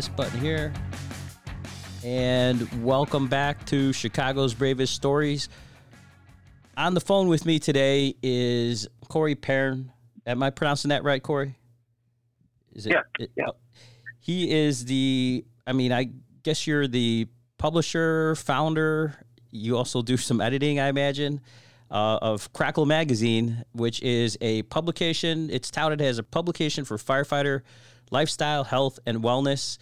this button here. And welcome back to Chicago's Bravest Stories. On the phone with me today is Kory Pearn. Am I pronouncing that right, Corey? Is it, yeah. It, yeah. He is the, I mean, I guess you're the publisher, founder. You also do some editing, I imagine, uh, of CRACKYL Magazine, which is a publication. It's touted as a publication for firefighter lifestyle, health, and wellness.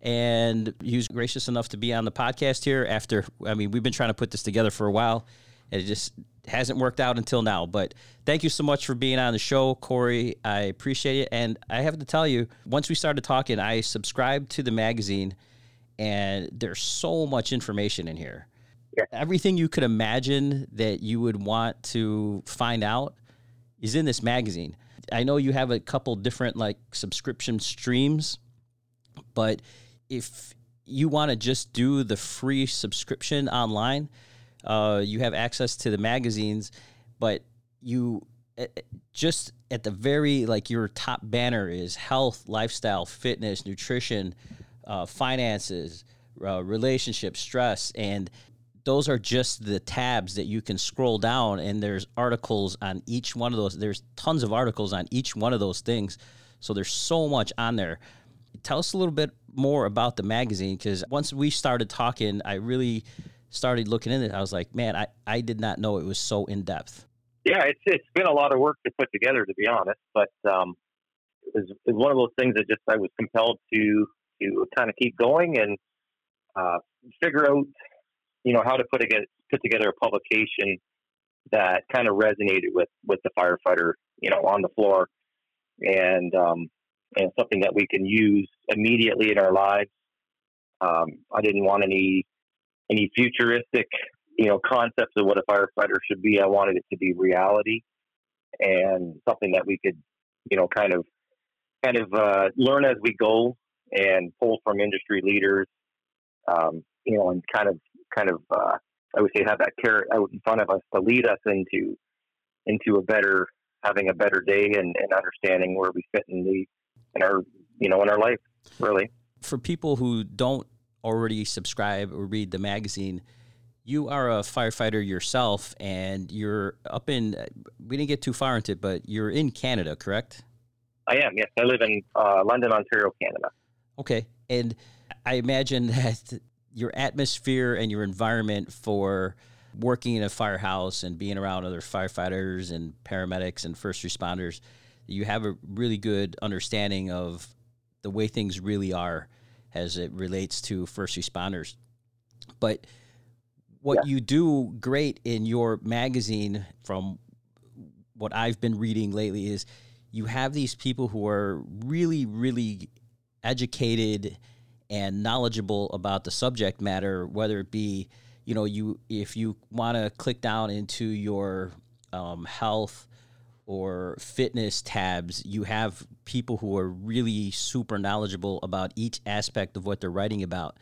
And he was gracious enough to be on the podcast here after, I mean, we've been trying to put this together for a while. And it just hasn't worked out until now. But thank you so much for being on the show, Kory. I appreciate it. And I have to tell you, once we started talking, I subscribed to the magazine, and there's so much information in here. Yeah. Everything you could imagine that you would want to find out is in this magazine. I know you have a couple different like subscription streams, but if you want to just do the free subscription online, uh, you have access to the magazines, but you eh, eh, just at the very like your top banner is health, lifestyle, fitness, nutrition, uh, finances, uh, relationships, stress, and those are just the tabs that you can scroll down and there's articles on each one of those there's tons of articles on each one of those things. So there's so much on there. Tell us a little bit more about the magazine because once we started talking i really started looking in it. I was like man i, I did not know it was so in-depth. Yeah it's, it's been a lot of work to put together to be honest but um, it, was, it was one of those things that just i was compelled to to kind of keep going and uh, figure out you know, how to put together put together a publication that kind of resonated with with the firefighter, you know, on the floor, and um, and something that we can use immediately in our lives. Um, I didn't want any any futuristic, you know, concepts of what a firefighter should be. I wanted it to be reality and something that we could, you know, kind of kind of uh, learn as we go and pull from industry leaders, um, you know, and kind of kind of uh, I would say have that carrot out in front of us to lead us into into a better having a better day and, and understanding where we fit in the in our you know in our life really. For people who don't already subscribe or read the magazine, you are a firefighter yourself, and you're up in. We didn't get too far into it, but you're in Canada, correct? I am. Yes, I live in uh, London, Ontario, Canada. Okay, and I imagine that your atmosphere and your environment for working in a firehouse and being around other firefighters and paramedics and first responders, you have a really good understanding of the way things really are as it relates to first responders. But what yeah. you do great in your magazine, from what I've been reading lately, is you have these people who are really, really educated and knowledgeable about the subject matter, whether it be, you know, you if you want to click down into your um, health or fitness tabs, you have people who are really super knowledgeable about each aspect of what they're writing about.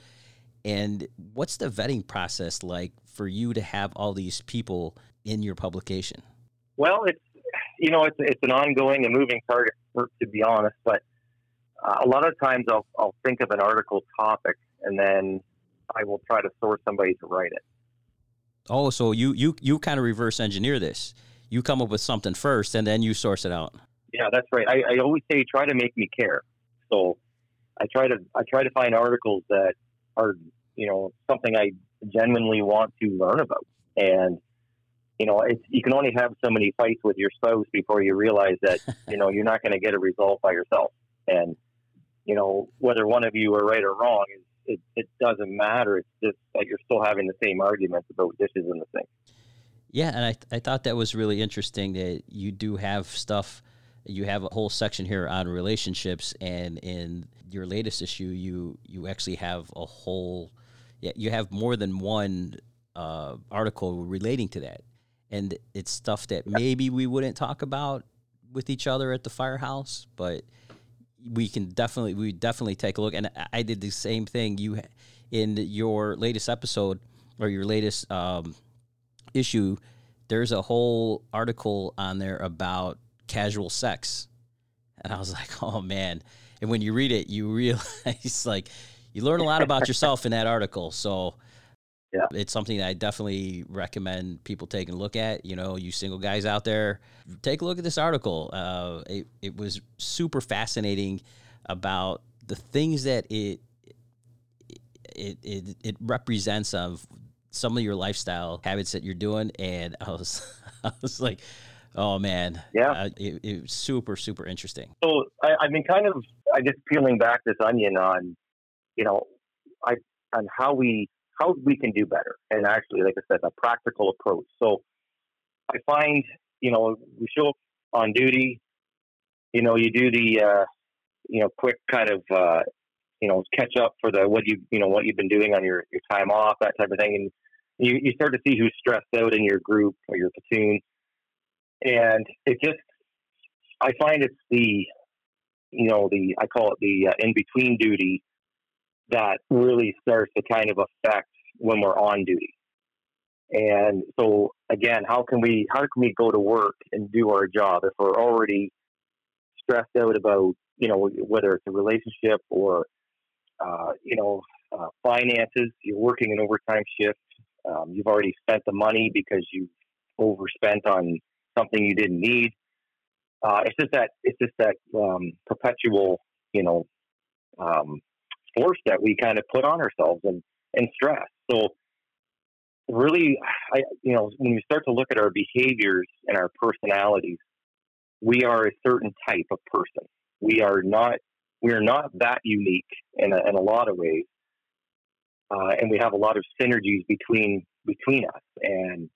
And what's the vetting process like for you to have all these people in your publication? Well, it's you know it's it's an ongoing and moving target, to be honest. But uh, a lot of times I'll, I'll think of an article topic and then I will try to source somebody to write it. Oh, so you you you kind of reverse engineer this. You come up with something first and then you source it out. Yeah, that's right. I, I always say try to make me care. So I try to I try to find articles that are you know something I genuinely want to learn about. And you know, it's, you can only have so many fights with your spouse before you realize that you know you're not going to get a result by yourself. And you know, whether one of you are right or wrong, it, it doesn't matter. It's just that you're still having the same arguments about dishes in the sink. Yeah, and I, I thought that was really interesting that you do have stuff. You have a whole section here on relationships, and in your latest issue, you you actually have a whole, yeah, you have more than one uh, article relating to that, and it's stuff that maybe we wouldn't talk about with each other at the firehouse, but we can definitely we definitely take a look. And I did the same thing. You in your latest episode or your latest um, issue, there's a whole article on there about casual sex, and I was like, oh man. and when you read it, you realize like you learn a lot about yourself in that article. So yeah. it's something I definitely recommend people taking a look at. You know, you single guys out there, take a look at this article. Uh, it, it was super fascinating about the things that it it it, it represents of some of your lifestyle habits that you're doing, and I was I was like, oh man, Yeah. uh, it, it was super super interesting. So I, I've been kind of, I guess, peeling back this onion on, you know, I on how we how we can do better, and actually, like I said, a practical approach. So I find, you know, we show up on duty. You know, you do the, uh, you know, quick kind of, uh, you know, catch up for the what you, you know, what you've been doing on your your time off, that type of thing, and you you start to see who's stressed out in your group or your platoon, and it just, I find it's the you know, the I call it the uh, in between duty that really starts to kind of affect when we're on duty. And so again, how can we how can we go to work and do our job if we're already stressed out about you know whether it's a relationship or uh, you know uh, finances? You're working an overtime shift. Um, you've already spent the money because you've overspent on something you didn't need uh, it's just that it's just that um, perpetual, you know, um, force that we kind of put on ourselves and and stress. So really, I you know, when we start to look at our behaviors and our personalities, we are a certain type of person. We are not we are not that unique in a, in a lot of ways, uh, and we have a lot of synergies between between us. And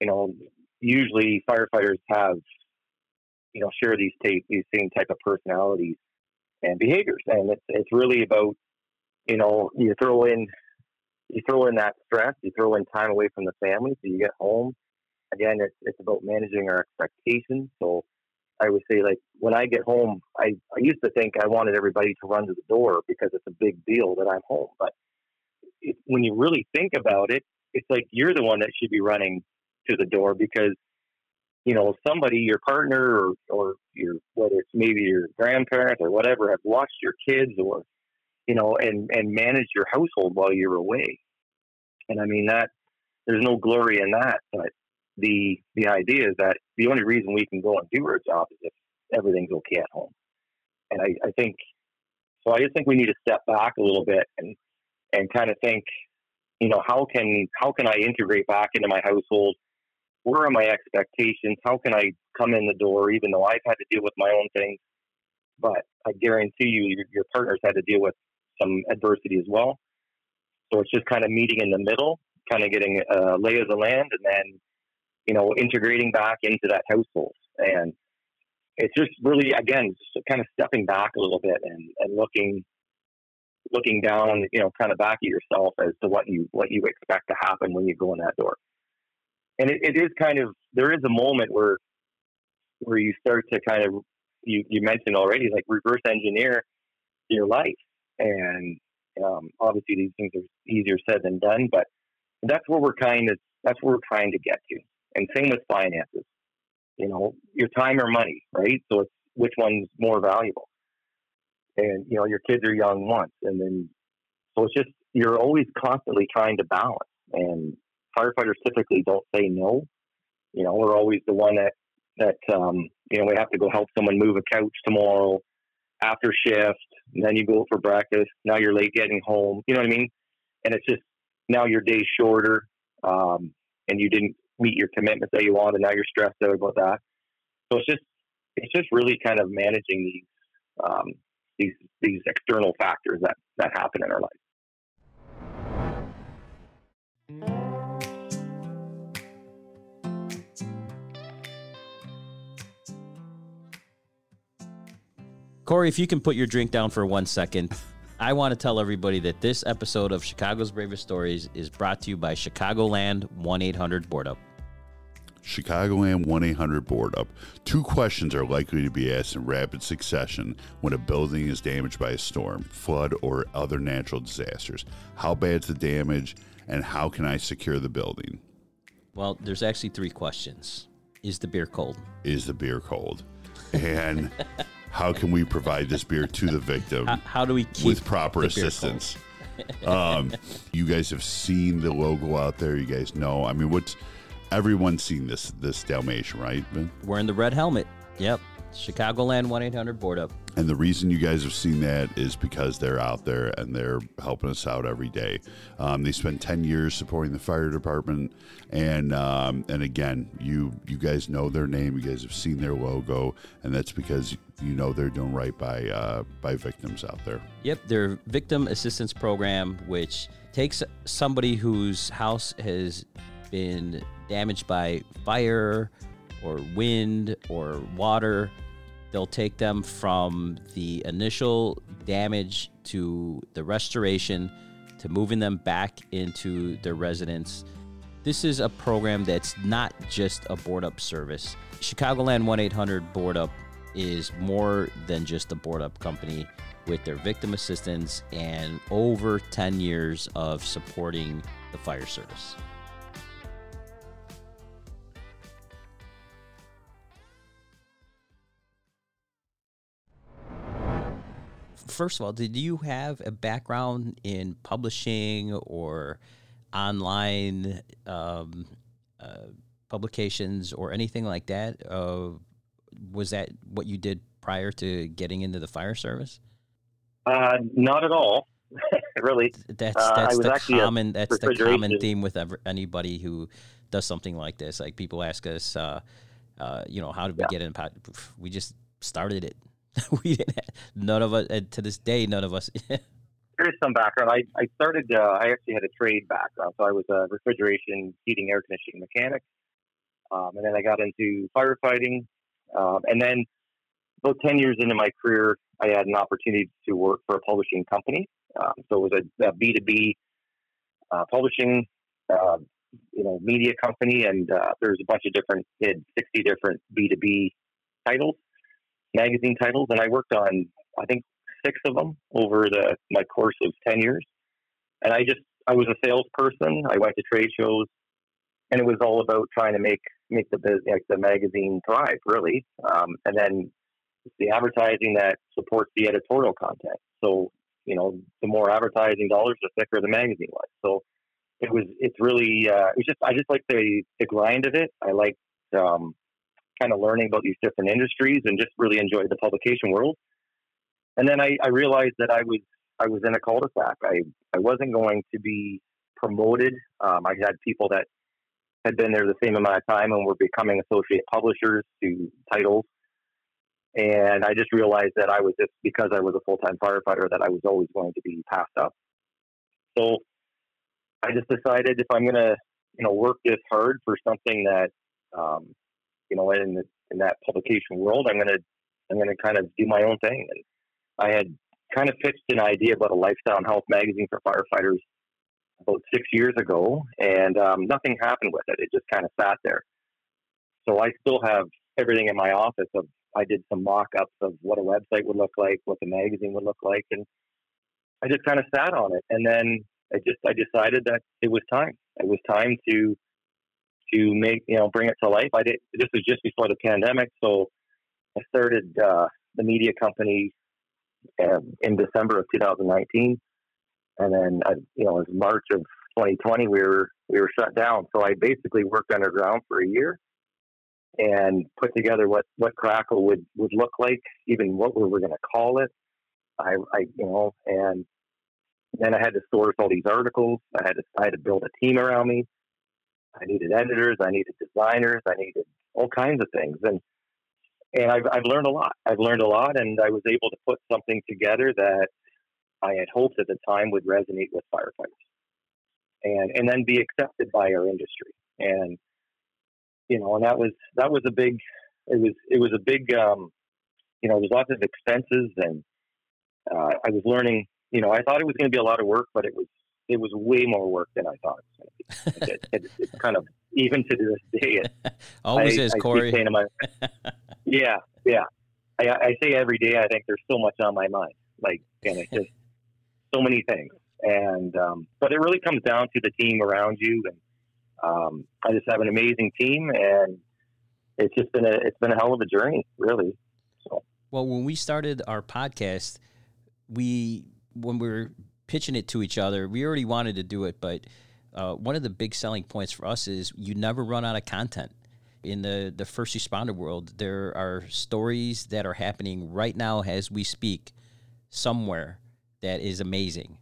you know, usually firefighters have you know share these tape these same type of personalities and behaviors and it's it's really about you know you throw in you throw in that stress you throw in time away from the family so you get home. Again it's it's about managing our expectations. So I would say like when I get home I, I used to think I wanted everybody to run to the door because it's a big deal that I'm home. But it, when you really think about it it's like you're the one that should be running to the door because you know, somebody, your partner or, or your, whether it's maybe your grandparents or whatever, have watched your kids or, you know, and, and manage your household while you're away. And I mean, that there's no glory in that, but the, the idea is that the only reason we can go and do our job is if everything's okay at home. And I, I think, so I just think we need to step back a little bit and, and kind of think, you know, how can, how can I integrate back into my household? where are my expectations? How can I come in the door, even though I've had to deal with my own things? But I guarantee you, your, your partner's had to deal with some adversity as well. So it's just kind of meeting in the middle, kind of getting a lay of the land, and then you know integrating back into that household. And it's just really, again, just kind of stepping back a little bit and, and looking looking down, you know, kind of back at yourself as to what you what you expect to happen when you go in that door and it, it is kind of there is a moment where where you start to kind of you, you mentioned already like reverse engineer your life and um, obviously these things are easier said than done but that's where we're kind of that's where we're trying to get to. And same with finances. You know your time or money right? So it's which one's more valuable? And you know your kids are young once and then so it's just you're always constantly trying to balance and firefighters typically don't say no. You know, we're always the one that that um, you know we have to go help someone move a couch tomorrow after shift. Then you go for breakfast. Now you're late getting home. You know what I mean? And it's just now your day's shorter, um, and you didn't meet your commitments that you wanted. Now you're stressed out about that. So it's just it's just really kind of managing these um, these these external factors that that happen in our life. Kory, if you can put your drink down for one second, I want to tell everybody that this episode of Chicago's Bravest Stories is brought to you by Chicagoland 1 800 Board Up. Chicagoland 1 800 Board Up. Two questions are likely to be asked in rapid succession when a building is damaged by a storm, flood, or other natural disasters. How bad's the damage, and how can I secure the building? Well, there's actually three questions. Is the beer cold? Is the beer cold? And how can we provide this beer to the victim How, how do we keep with proper assistance? um, you guys have seen the logo out there. You guys know. I mean, what's everyone's seen this this Dalmatian, right? Ben? Wearing the red helmet. Yep. Chicagoland 1 800 board up. And the reason you guys have seen that is because they're out there and they're helping us out every day. Um, they spent ten years supporting the fire department, and um, and again, you you guys know their name, you guys have seen their logo, and that's because you know they're doing right by uh, by victims out there. Yep, their victim assistance program, which takes somebody whose house has been damaged by fire or wind or water. They'll take them from the initial damage to the restoration to moving them back into their residence. This is a program that's not just a board up service. Chicagoland 1 800 Board Up is more than just a board up company with their victim assistance and over 10 years of supporting the fire service. First of all, did you have a background in publishing or online um, uh, publications or anything like that? Uh, was that what you did prior to getting into the fire service? Uh, not at all, really. That's Uh, that's was the common that's the common theme with ever, anybody who does something like this. Like people ask us, uh, uh, you know, how did we Yeah. get in? pod- We just started it. we didn't. None of us uh, to this day. None of us. There is some background. I, I started, uh, I actually had a trade background. So I was a refrigeration, heating, air conditioning mechanic. Um, and then I got into firefighting. Um, and then about 10 years into my career, I had an opportunity to work for a publishing company. Um, so it was a, a B2B uh, publishing, uh, you know, media company. And uh, there's a bunch of different, had 60 different B2B titles, magazine titles. And I worked on, I think, six of them over the my course of 10 years. And I just, I was a salesperson. I went to trade shows and it was all about trying to make, make the like the magazine thrive really. Um, and then the advertising that supports the editorial content. So, you know, the more advertising dollars, the thicker the magazine was. So it was, it's really, uh, it was just, I just like the, the grind of it. I like, um, kind of learning about these different industries and just really enjoyed the publication world and then I, I realized that I was I was in a cul-de-sac. I, I wasn't going to be promoted. Um, I had people that had been there the same amount of time and were becoming associate publishers to titles. And I just realized that I was just because I was a full-time firefighter that I was always going to be passed up. So I just decided if I'm going to, you know, work this hard for something that, um, you know, in in that publication world, I'm going to I'm going to kind of do my own thing. And I had kind of pitched an idea about a lifestyle and health magazine for firefighters about six years ago, and um, nothing happened with it. It just kind of sat there. So I still have everything in my office. Of I did some mock-ups of what a website would look like, what the magazine would look like, and I just kind of sat on it. And then I just I decided that it was time. It was time to to make you know bring it to life. I did. This was just before the pandemic, so I started uh, the media company um, in December of 2019, and then I, you know, it was March of 2020 we were we were shut down. So I basically worked underground for a year and put together what what CRACKYL would would look like, even what we were going to call it. I, I you know, and then I had to source all these articles. I had to I had to build a team around me. I needed editors. I needed designers. I needed all kinds of things, and and I've, I've learned a lot. I've learned a lot, and I was able to put something together that I had hoped at the time would resonate with firefighters, and and then be accepted by our industry. And you know, and that was that was a big. It was it was a big. Um, you know, there's lots of expenses, and uh, I was learning. You know, I thought it was going to be a lot of work, but it was it was way more work than I thought it was going to be. it, it, it's kind of even to this day. It, Always I, is, I Kory. my, yeah, yeah. I, I say every day. I think there's so much on my mind. Like, and it just so many things. And um, but it really comes down to the team around you, and um, I just have an amazing team, and it's just been a it's been a hell of a journey, really. So Well, when we started our podcast, we when we were pitching it to each other, we already wanted to do it, but uh, one of the big selling points for us is you never run out of content. In the, the first responder world, there are stories that are happening right now as we speak somewhere that is amazing.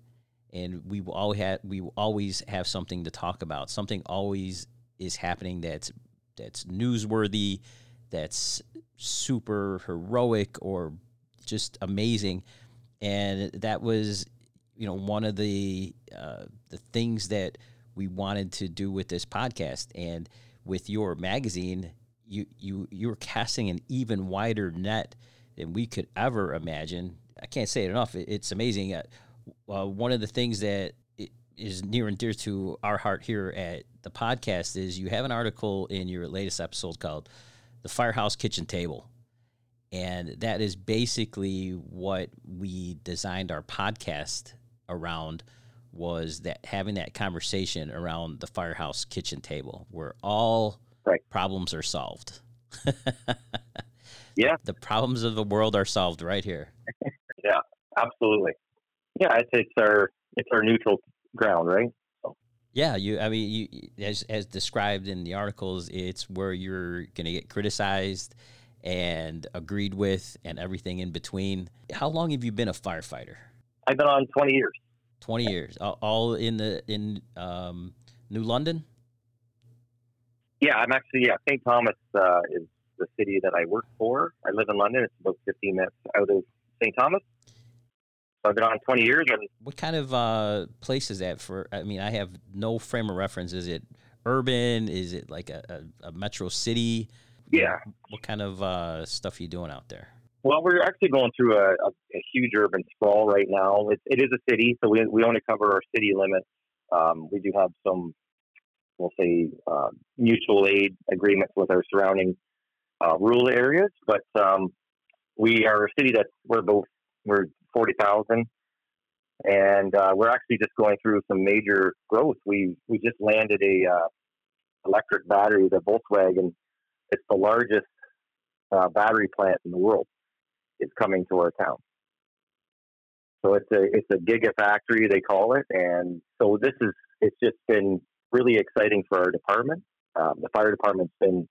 And we will always have, we will always have something to talk about. Something always is happening that's that's newsworthy, that's super heroic or just amazing. And that was, you know, one of the uh, the things that we wanted to do with this podcast and with your magazine you you you're casting an even wider net than we could ever imagine i can't say it enough it's amazing uh, uh, one of the things that is near and dear to our heart here at the podcast is you have an article in your latest episode called the firehouse kitchen table and that is basically what we designed our podcast around was that having that conversation around the firehouse kitchen table where all right. problems are solved. yeah. The problems of the world are solved right here. yeah, absolutely. Yeah, it's, it's our it's our neutral ground, right? So. Yeah, you. I mean, you as as described in the articles, it's where you're going to get criticized and agreed with, and everything in between. How long have you been a firefighter? I've been on twenty years. 20 years all in the in um, new london yeah i'm actually yeah st thomas uh, is the city that i work for i live in london it's about 15 minutes out of st thomas so i've been on 20 years and what kind of uh, place is that for i mean i have no frame of reference. Is it urban? Is it like a, a, a metro city? Yeah. What kind of uh, stuff are you doing out there? Well, we're actually going through a, a, a huge urban sprawl right now. It, it is a city, so we, we only cover our city limits. Um, we do have some, we'll say, uh, mutual aid agreements with our surrounding uh, rural areas, but um, we are a city that we're both we're forty thousand, and uh, we're actually just going through some major growth. We we just landed a uh, electric battery, the Volkswagen. It's the largest uh, battery plant in the world It's coming to our town. So it's a it's a gigafactory they call it, and so this is it's just been really exciting for our department. Um, the fire department's been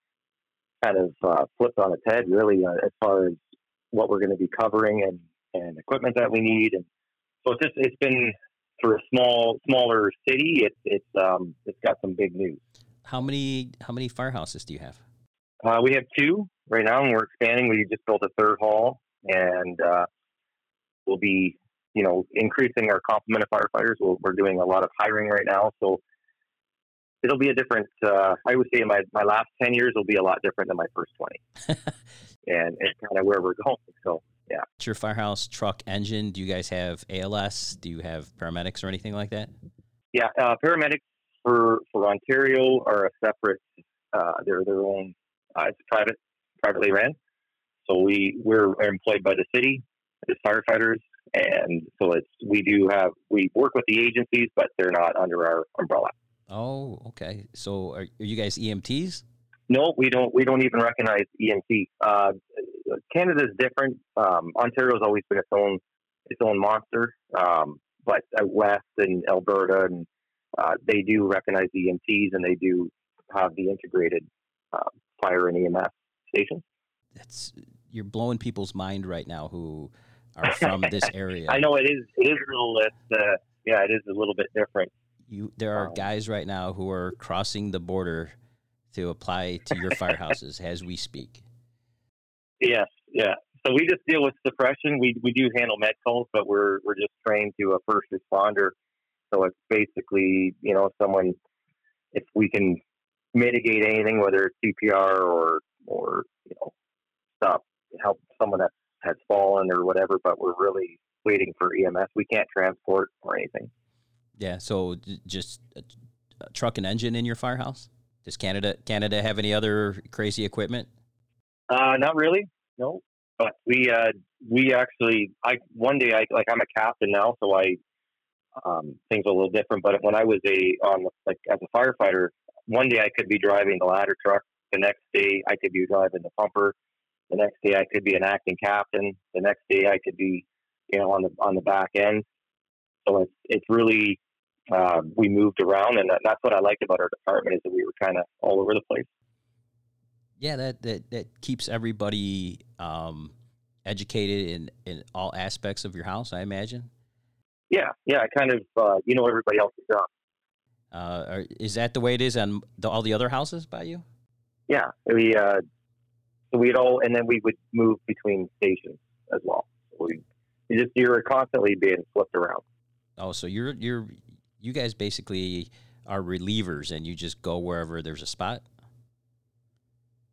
kind of uh, flipped on its head, really, uh, as far as what we're going to be covering and, and equipment that we need. And so it's just it's been for a small smaller city. It's it's um, it's got some big news. How many how many firehouses do you have? Uh, we have two right now, and we're expanding. We just built a third hall and uh, we'll be, you know, increasing our complement of firefighters. we we are doing a lot of hiring right now, so it'll be a different. Uh, I would say my my last ten years will be a lot different than my first twenty, and it's kind of where we're going. So yeah. It's your firehouse truck engine. Do you guys have ALS? Do you have paramedics or anything like that? Yeah, uh, paramedics for for Ontario are a separate. Uh, they're their own. Uh, it's private, privately ran. So we we're employed by the city as firefighters, and so it's we do have we work with the agencies, but they're not under our umbrella. Oh, okay. So are, are you guys EMTs? No, we don't. We don't even recognize EMT. Uh, Canada's different. Um, Ontario's always been its own its own monster, um, but out west in Alberta, and uh, they do recognize EMTs, and they do have the integrated uh, fire and EMS stations. That's you're blowing people's mind right now who are from this area. I know it is. It is a little. Uh, yeah, it is a little bit different. You, there are um, guys right now who are crossing the border to apply to your firehouses as we speak. Yes, yeah. So we just deal with suppression. We we do handle med calls, but we're we're just trained to a first responder. So it's basically you know someone if we can mitigate anything, whether it's CPR or or you know stop help someone that has fallen or whatever, but we're really waiting for EMS. We can't transport or anything. Yeah. So just a, a truck and engine in your firehouse. Does Canada Canada have any other crazy equipment? Uh, not really. No. But we uh, we actually I one day I like I'm a captain now, so I um, things are a little different. But when I was a on like as a firefighter, one day I could be driving the ladder truck. The next day I could be driving the pumper The next day I could be an acting captain. The next day I could be, you know, on the on the back end. So it's it's really uh, we moved around, and that, that's what I liked about our department is that we were kind of all over the place. Yeah, that that, that keeps everybody um, educated in in all aspects of your house. I imagine. Yeah, yeah, I kind of uh, you know everybody else's job. Uh, is that the way it is on the, all the other houses by you? Yeah, we uh, so we'd all, and then we would move between stations as well. We you just you're constantly being flipped around. Oh, so you're you're you guys basically are relievers, and you just go wherever there's a spot.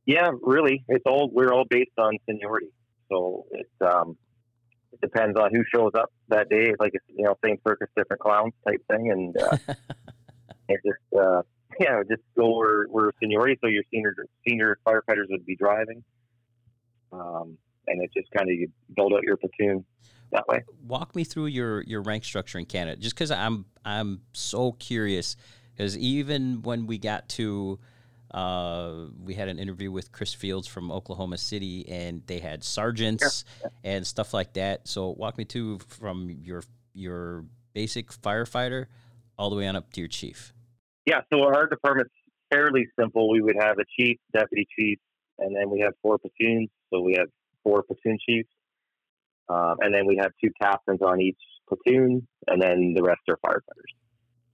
Yeah, really, it's all we're all based on seniority. So it's um, it depends on who shows up that day. It's like it's you know same circus, different clowns type thing, and uh, it just uh, yeah, just go where where seniority. So your senior senior firefighters would be driving, um, and it just kind of you build out your platoon that way. Walk me through your your rank structure in Canada, just because I'm I'm so curious. Because even when we got to uh, we had an interview with Chris Fields from Oklahoma City, and they had sergeants yeah. and stuff like that. So walk me through from your your basic firefighter all the way on up to your chief. Yeah, so our department's fairly simple. We would have a chief, deputy chief, and then we have four platoons. So we have four platoon chiefs, um, and then we have two captains on each platoon, and then the rest are firefighters.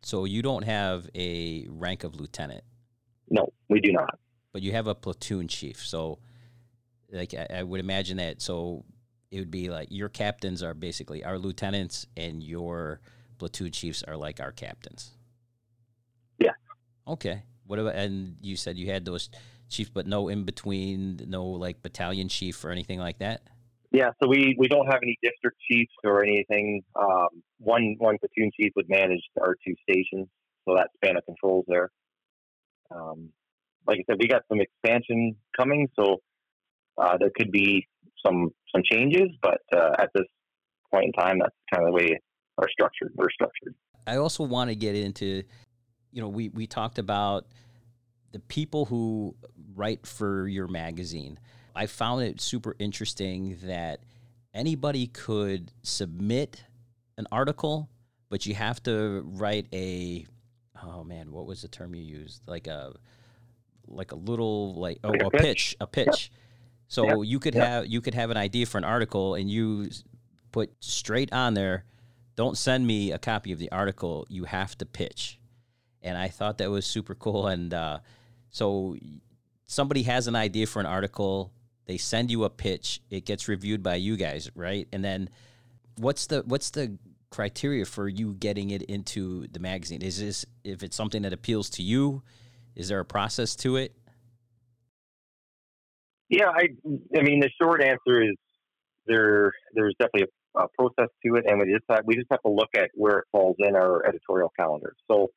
So you don't have a rank of lieutenant. No, we do not. But you have a platoon chief, so like I, I would imagine that. So it would be like your captains are basically our lieutenants, and your platoon chiefs are like our captains. Yeah. Okay. What about? And you said you had those chiefs, but no in between, no like battalion chief or anything like that. Yeah, so we, we don't have any district chiefs or anything. Um, one one platoon chief would manage our two stations, so that span of controls there. Um, like I said, we got some expansion coming, so uh, there could be some some changes, but uh, at this point in time, that's kind of the way our structured we're structured. I also want to get into, you know, we we talked about the people who write for your magazine. I found it super interesting that anybody could submit an article, but you have to write a oh man, what was the term you used? Like a like a little like oh a pitch, a pitch. So you could have you could have an idea for an article and you put straight on there, don't send me a copy of the article. You have to pitch. And I thought that was super cool. And uh, so somebody has an idea for an article, they send you a pitch, it gets reviewed by you guys, right? And then what's the what's the criteria for you getting it into the magazine? Is this if it's something that appeals to you? Is there a process to it? Yeah, I I mean the short answer is there there's definitely a, a process to it, and we just have, we just have to look at where it falls in our editorial calendar. So,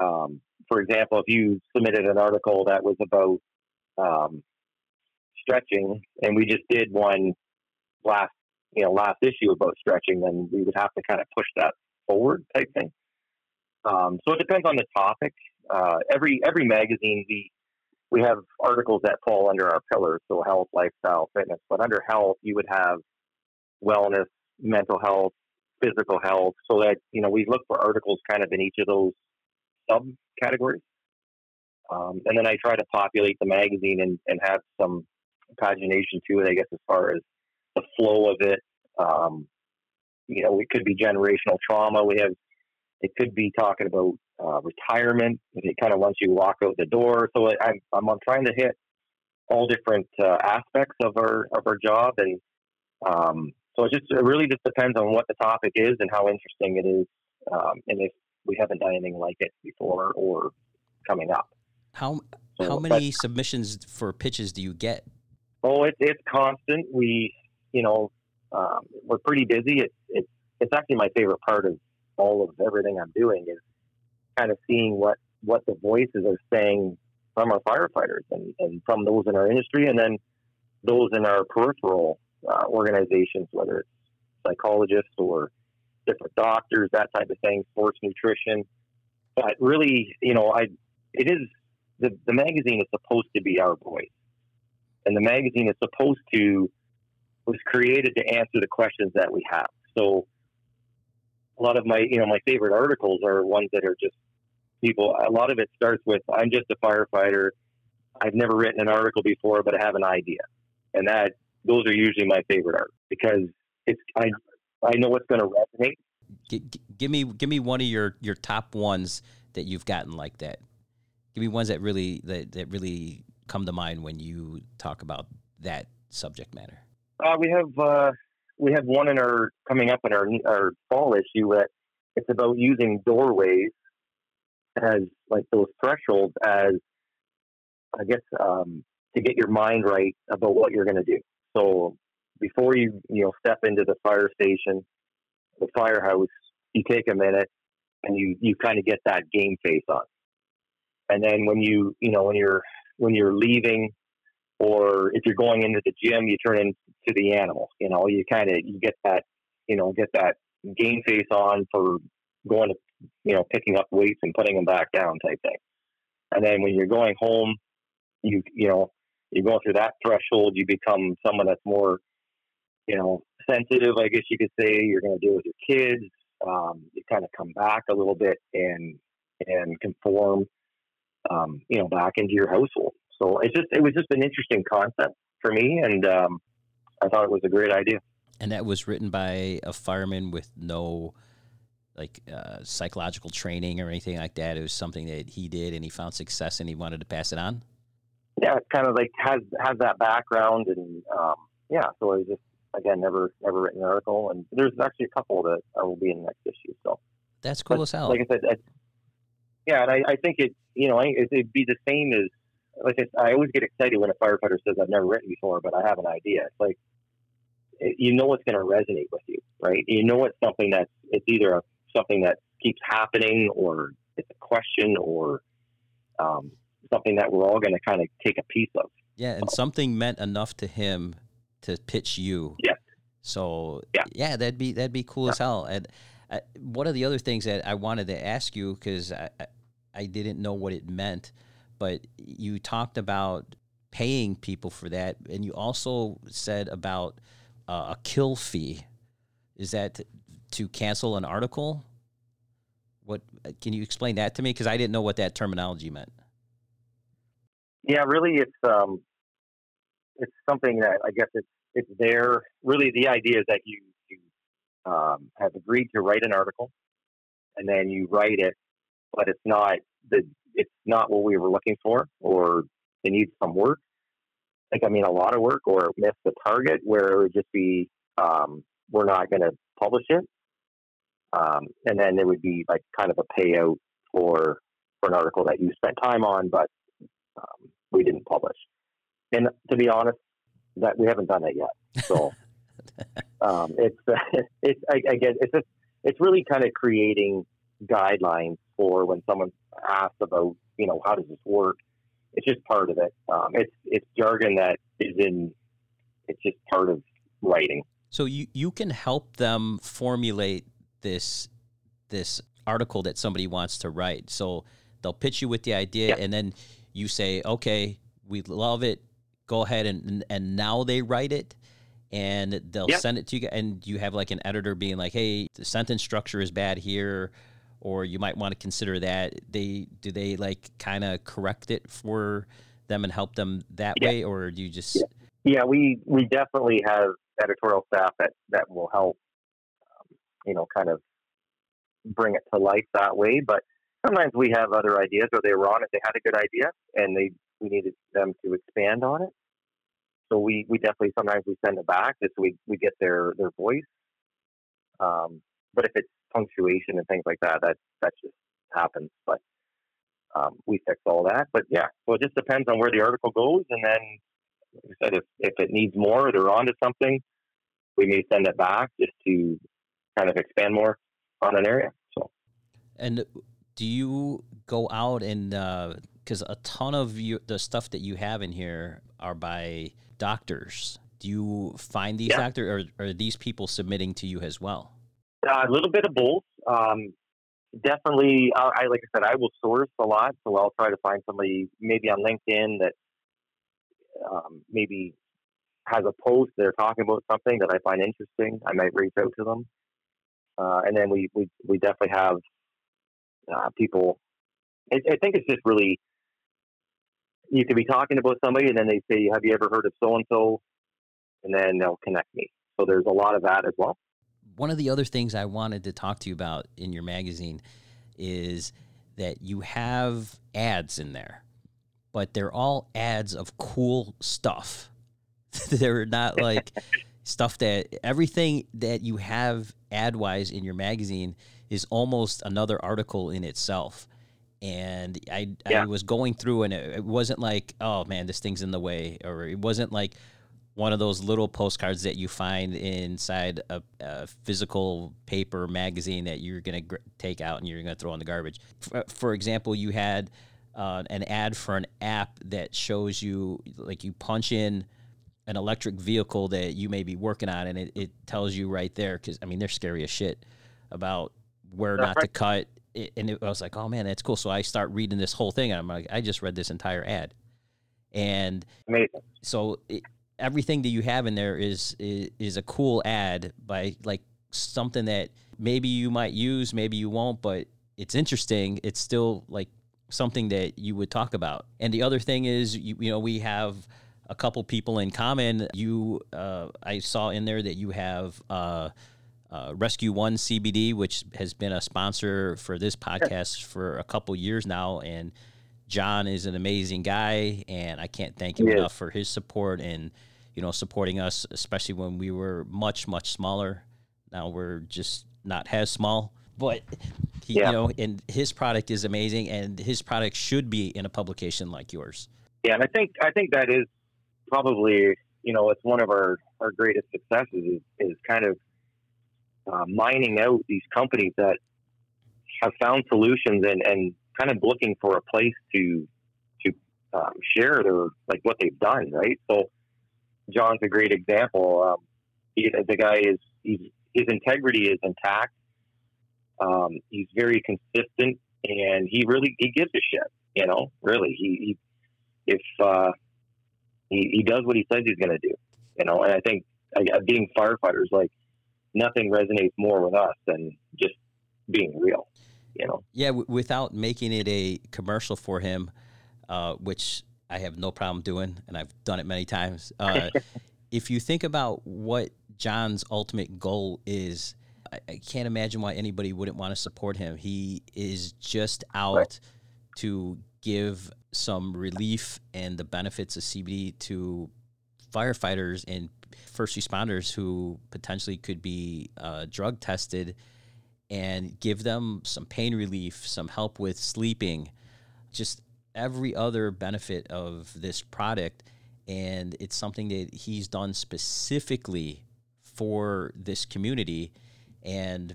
um, for example, if you submitted an article that was about um, stretching, and we just did one last you know last issue about stretching, then we would have to kind of push that forward type thing. Um, so it depends on the topic. Uh, every every magazine we we have articles that fall under our pillars, so health, lifestyle, fitness. But under health, you would have wellness, mental health, physical health. So that you know we look for articles kind of in each of those subcategories. Um, and then I try to populate the magazine and, and have some pagination to it, I guess, as far as the flow of it. Um, you know, it could be generational trauma. We have, it could be talking about uh, retirement. It kind of once you walk out the door. So I, I'm, I'm trying to hit all different uh, aspects of our of our job, and um, so it just it really just depends on what the topic is and how interesting it is, um, and if we haven't done anything like it before or coming up. How so, how many but, submissions for pitches do you get? Oh, it, it's constant. We you know, um, we're pretty busy. It's, it's, it's actually my favorite part of all of everything I'm doing is kind of seeing what, what the voices are saying from our firefighters and, and from those in our industry and then those in our peripheral uh, organizations, whether it's psychologists or different doctors, that type of thing, sports nutrition. But really, you know, I it is the the magazine is supposed to be our voice. And the magazine is supposed to was created to answer the questions that we have. So a lot of my you know my favorite articles are ones that are just people. A lot of it starts with I'm just a firefighter. I've never written an article before, but I have an idea, and that those are usually my favorite art because it's I I know what's going to resonate. G- give me give me one of your your top ones that you've gotten like that. Give me ones that really that, that really come to mind when you talk about that subject matter. Uh, we have uh, we have one in our coming up in our our fall issue that it's about using doorways as like those thresholds as I guess um, to get your mind right about what you're going to do. So before you you know step into the fire station, the firehouse, you take a minute and you you kind of get that game face on. And then when you you know when you're when you're leaving or if you're going into the gym, you turn into the animal. You know, you kind of you get that you know get that game face on for going to you know picking up weights and putting them back down type thing. And then when you're going home, you you know you're going through that threshold. You become someone that's more you know sensitive, I guess you could say. You're going to deal with your kids. Um, you kind of come back a little bit and and conform, um, you know, back into your household. So it's just it was just an interesting concept for me, and um, I thought it was a great idea. And that was written by a fireman with no like uh, psychological training or anything like that. It was something that he did, and he found success, and he wanted to pass it on. Yeah, it kind of like has has that background, and um, yeah, so it was just again never never written an article, and there's actually a couple that will be in the next issue. So that's cool but, as hell. Like I said, I, yeah, and I, I think it you know it'd be the same as like I, I always get excited when a firefighter says I've never written before, but I have an idea. It's like you know what's going to resonate with you, right? You know it's something that's it's either a, something that keeps happening, or it's a question, or um, something that we're all going to kind of take a piece of. Yeah, and something meant enough to him to pitch you. Yeah. So yeah, yeah that'd be that'd be cool yeah. as hell. And one of the other things that I wanted to ask you because I, I didn't know what it meant but you talked about paying people for that, and you also said about uh, a kill fee. Is that to cancel an article? What can you explain that to me? Because I didn't know what that terminology meant. Yeah, really, it's um, it's something that I guess it's it's there. Really, the idea is that you um, have agreed to write an article, and then you write it, but it's not the it's not what we were looking for, or they need some work. Like I mean, a lot of work, or miss the target, where it would just be um, we're not going to publish it, um, and then it would be like kind of a payout for for an article that you spent time on, but um, we didn't publish. And to be honest, that we haven't done that yet. So um, it's it's I, I guess it's just, it's really kind of creating guidelines for when someone asks about, you know, how does this work? It's just part of it. Um, it's it's jargon that is in. It's just part of writing. So you you can help them formulate this this article that somebody wants to write. So they'll pitch you with the idea, and then you say, "Okay, we love it. Go ahead and and now they write it." And they'll send it to you, and you have like an editor being like, "Hey, the sentence structure is bad here or you might want to consider that they do they like kind of correct it for them and help them that yeah. way or do you just yeah. yeah. we we definitely have editorial staff that that will help um, you know kind of bring it to life that way but sometimes we have other ideas or they were on it they had a good idea and they we needed them to expand on it so we we definitely sometimes we send it back just so we we get their their voice um, but if it's punctuation and things like that, that that just happens. But um, we fix all that. But yeah, so it just depends on where the article goes, and then, like I said, if if it needs more, or they're onto something, we may send it back just to kind of expand more on an area. So, and do you go out and because a ton of you, the stuff that you have in here are by doctors. Do you find these yeah. doctors, or are these people submitting to you as well? Uh, a little bit of both. Um, definitely, uh, I like I said, I will source a lot, so I'll try to find somebody maybe on LinkedIn that um, maybe has a post they're talking about something that I find interesting, I might reach out to them. Uh, and then we, we, we definitely have uh, people. I, I think it's just really you could be talking about somebody and then they say, "Have you ever heard of so and so?" And then they'll connect me. So there's a lot of that as well. One of the other things I wanted to talk to you about in your magazine is that you have ads in there, but they're all ads of cool stuff. they're not like stuff that everything that you have ad wise in your magazine is almost another article in itself. And I, yeah. I was going through, and it, it wasn't like, oh man, this thing's in the way, or it wasn't like one of those little postcards that you find inside a, a physical paper magazine that you're going to gr- take out and you're going to throw in the garbage. For, for example, you had uh, an ad for an app that shows you, like, you punch in an electric vehicle that you may be working on, and it, it tells you right there, because, I mean, they're scary as shit about where not right. to cut. It, and it, I was like, oh man, that's cool. So I start reading this whole thing, and I'm like, I just read this entire ad. And Amazing. so it, everything that you have in there is, is is a cool ad by like something that maybe you might use, maybe you won't, but it's interesting. It's still like something that you would talk about. And the other thing is, you, you know, we have a couple people in common. You, uh, I saw in there that you have uh, uh, Rescue One CBD, which has been a sponsor for this podcast for a couple years now, and John is an amazing guy, and I can't thank him enough for his support and you know, supporting us, especially when we were much, much smaller. Now we're just not as small, but he, yeah. you know, and his product is amazing, and his product should be in a publication like yours. Yeah, and I think I think that is probably you know it's one of our our greatest successes is, is kind of uh, mining out these companies that have found solutions and and kind of looking for a place to to um, share their like what they've done, right? So John's a great example. Um, he, the guy is his integrity is intact. Um, he's very consistent, and he really he gives a shit. You know, really, he, he if uh, he, he does what he says he's going to do. You know, and I think uh, being firefighters, like nothing resonates more with us than just being real. You know. Yeah, w- without making it a commercial for him, uh, which I have no problem doing, and I've done it many times. Uh, if you think about what John's ultimate goal is, I, I, can't imagine why anybody wouldn't want to support him. He is just out right. to give some relief and the benefits of CBD to firefighters and first responders who potentially could be uh, drug tested and give them some pain relief, some help with sleeping, just every other benefit of this product and it's something that he's done specifically for this community and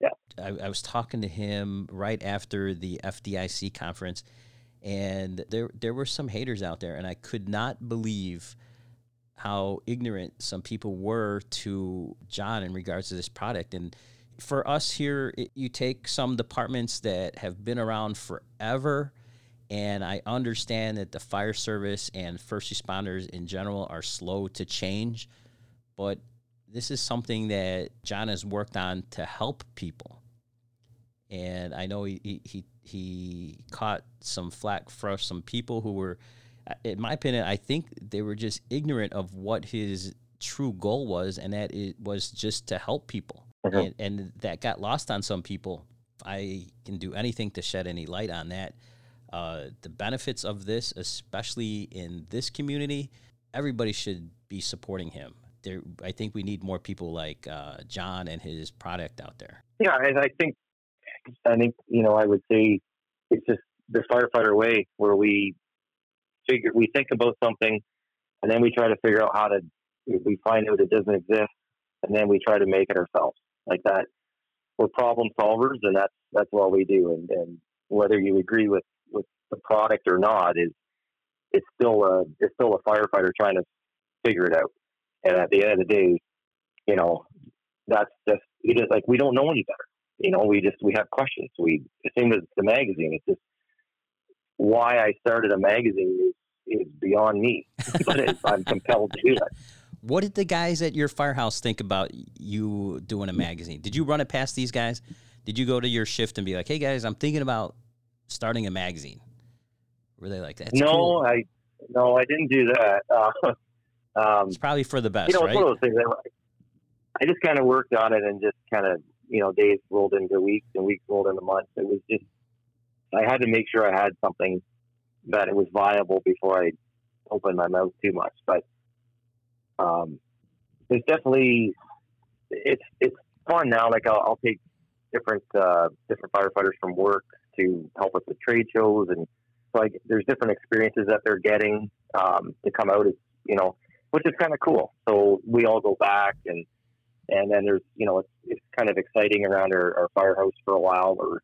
yeah. I, I, was talking to him right after the FDIC conference and there there were some haters out there and I could not believe how ignorant some people were to John in regards to this product and for us here it, you take some departments that have been around forever and I understand that the fire service and first responders in general are slow to change, but this is something that John has worked on to help people. And I know he he he caught some flack from some people who were, in my opinion, I think they were just ignorant of what his true goal was, and that it was just to help people. Mm-hmm. And, and that got lost on some people. I can do anything to shed any light on that uh, the benefits of this, especially in this community, everybody should be supporting him. There, I think we need more people like uh, John and his product out there. Yeah, I, I think, I think you know, I would say it's just the firefighter way, where we figure we think about something, and then we try to figure out how to. We find out it doesn't exist, and then we try to make it ourselves. Like that, we're problem solvers, and that's that's what we do. And, and whether you agree with with the product or not is it's still a it's still a firefighter trying to figure it out. And at the end of the day, you know, that's just it is like we don't know any better. You know, we just we have questions. We the same as the magazine. It's just why I started a magazine is is beyond me, but it, I'm compelled to do it. What did the guys at your firehouse think about you doing a magazine? Did you run it past these guys? Did you go to your shift and be like, "Hey guys, I'm thinking about starting a magazine"? Were they like, that? no, cool. I no, I didn't do that. Uh, um, It's probably for the best, you know, right? it's one of those things. I, I just kind of worked on it and just kind of, you know, days rolled into weeks and weeks rolled into months. It was just, I had to make sure I had something that it was viable before I opened my mouth too much. But um, there's definitely, it's it's fun now. Like I'll, I'll take different uh, different firefighters from work to help us with trade shows and like there's different experiences that they're getting um, to come out as you know which is kind of cool. So we all go back and and then there's you know it's, it's kind of exciting around our, our firehouse for a while um,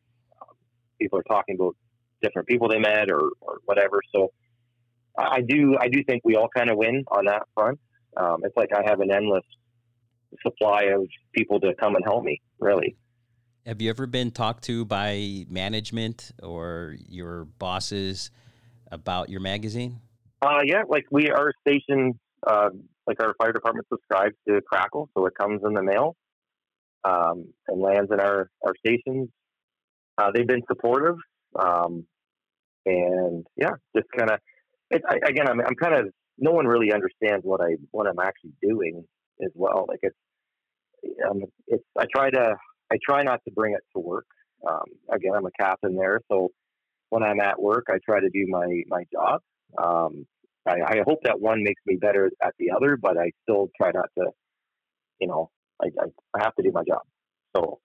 people are talking about different people they met or, or whatever. So I do I do think we all kind of win on that front. Um, it's like I have an endless supply of people to come and help me. Really, Have you ever been talked to by management or your bosses about your magazine? uh, yeah, like we are stationed, uh, like our fire department subscribes to CRACKYL, so it comes in the mail um, and lands in our our stations. Uh, they've been supportive, um, and yeah, just kind of. Again, I'm, I'm kind of. No one really understands what I what I'm actually doing as well. Like it's, um, it's. I try to. I try not to bring it to work. Um, again, I'm a captain there, so when I'm at work, I try to do my my job. Um, I, I hope that one makes me better at the other, but I still try not to. You know, I, I, I have to do my job. So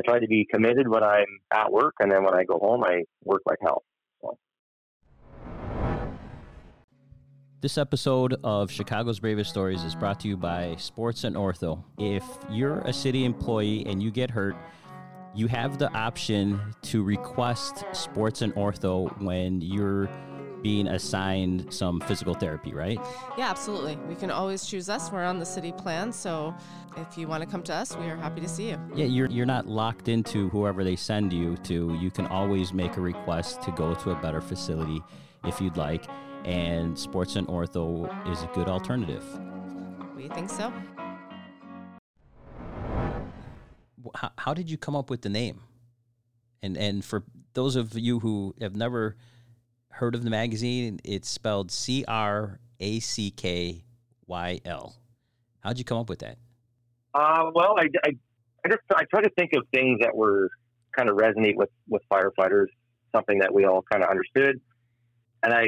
I try to be committed when I'm at work, and then when I go home, I work like hell. So, This episode of Chicago's Bravest Stories is brought to you by Sports and Ortho. If you're a city employee and you get hurt, you have the option to request Sports and Ortho when you're being assigned some physical therapy, right? Yeah, absolutely. We can always choose us. We're on the city plan, so if you want to come to us, we are happy to see you. Yeah, you're you're not locked into whoever they send you to. You can always make a request to go to a better facility if you'd like, and Sports and Ortho is a good alternative. We think so. how, how did you come up with the name? And and for those of you who have never heard of the magazine, it's spelled C R A C K Y L. How'd you come up with that? uh, well, I, I, I just I try to think of things that were kind of resonate with with firefighters, something that we all kind of understood, and I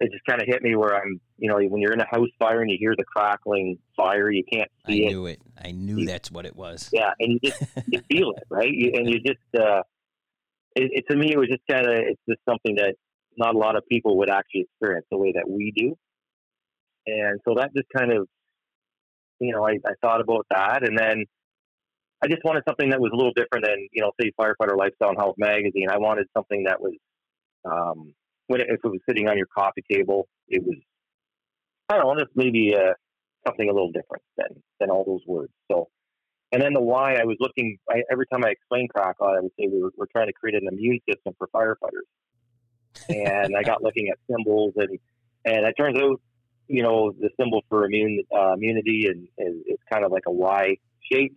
it just kind of hit me where I'm, you know, when you're in a house fire and you hear the crackling fire, you can't I see it. knew it. I knew that's what it was. Yeah, and you just you feel it, right? You, and you just uh, it, it to me it was just kind of it's just something that not a lot of people would actually experience the way that we do, and so that just kind of you know I, I thought about that, and then I just wanted something that was a little different than you know say firefighter lifestyle and health magazine. I wanted something that was um, when it, if it was sitting on your coffee table, it was I don't know, just maybe uh, something a little different than than all those words. So. And then the why, I was looking, I, every time I explain CRACKYL, I would say we were, we're trying to create an immune system for firefighters. And I got looking at symbols, and, and it turns out, you know, the symbol for immune uh, immunity and is, is kind of like a Y shape.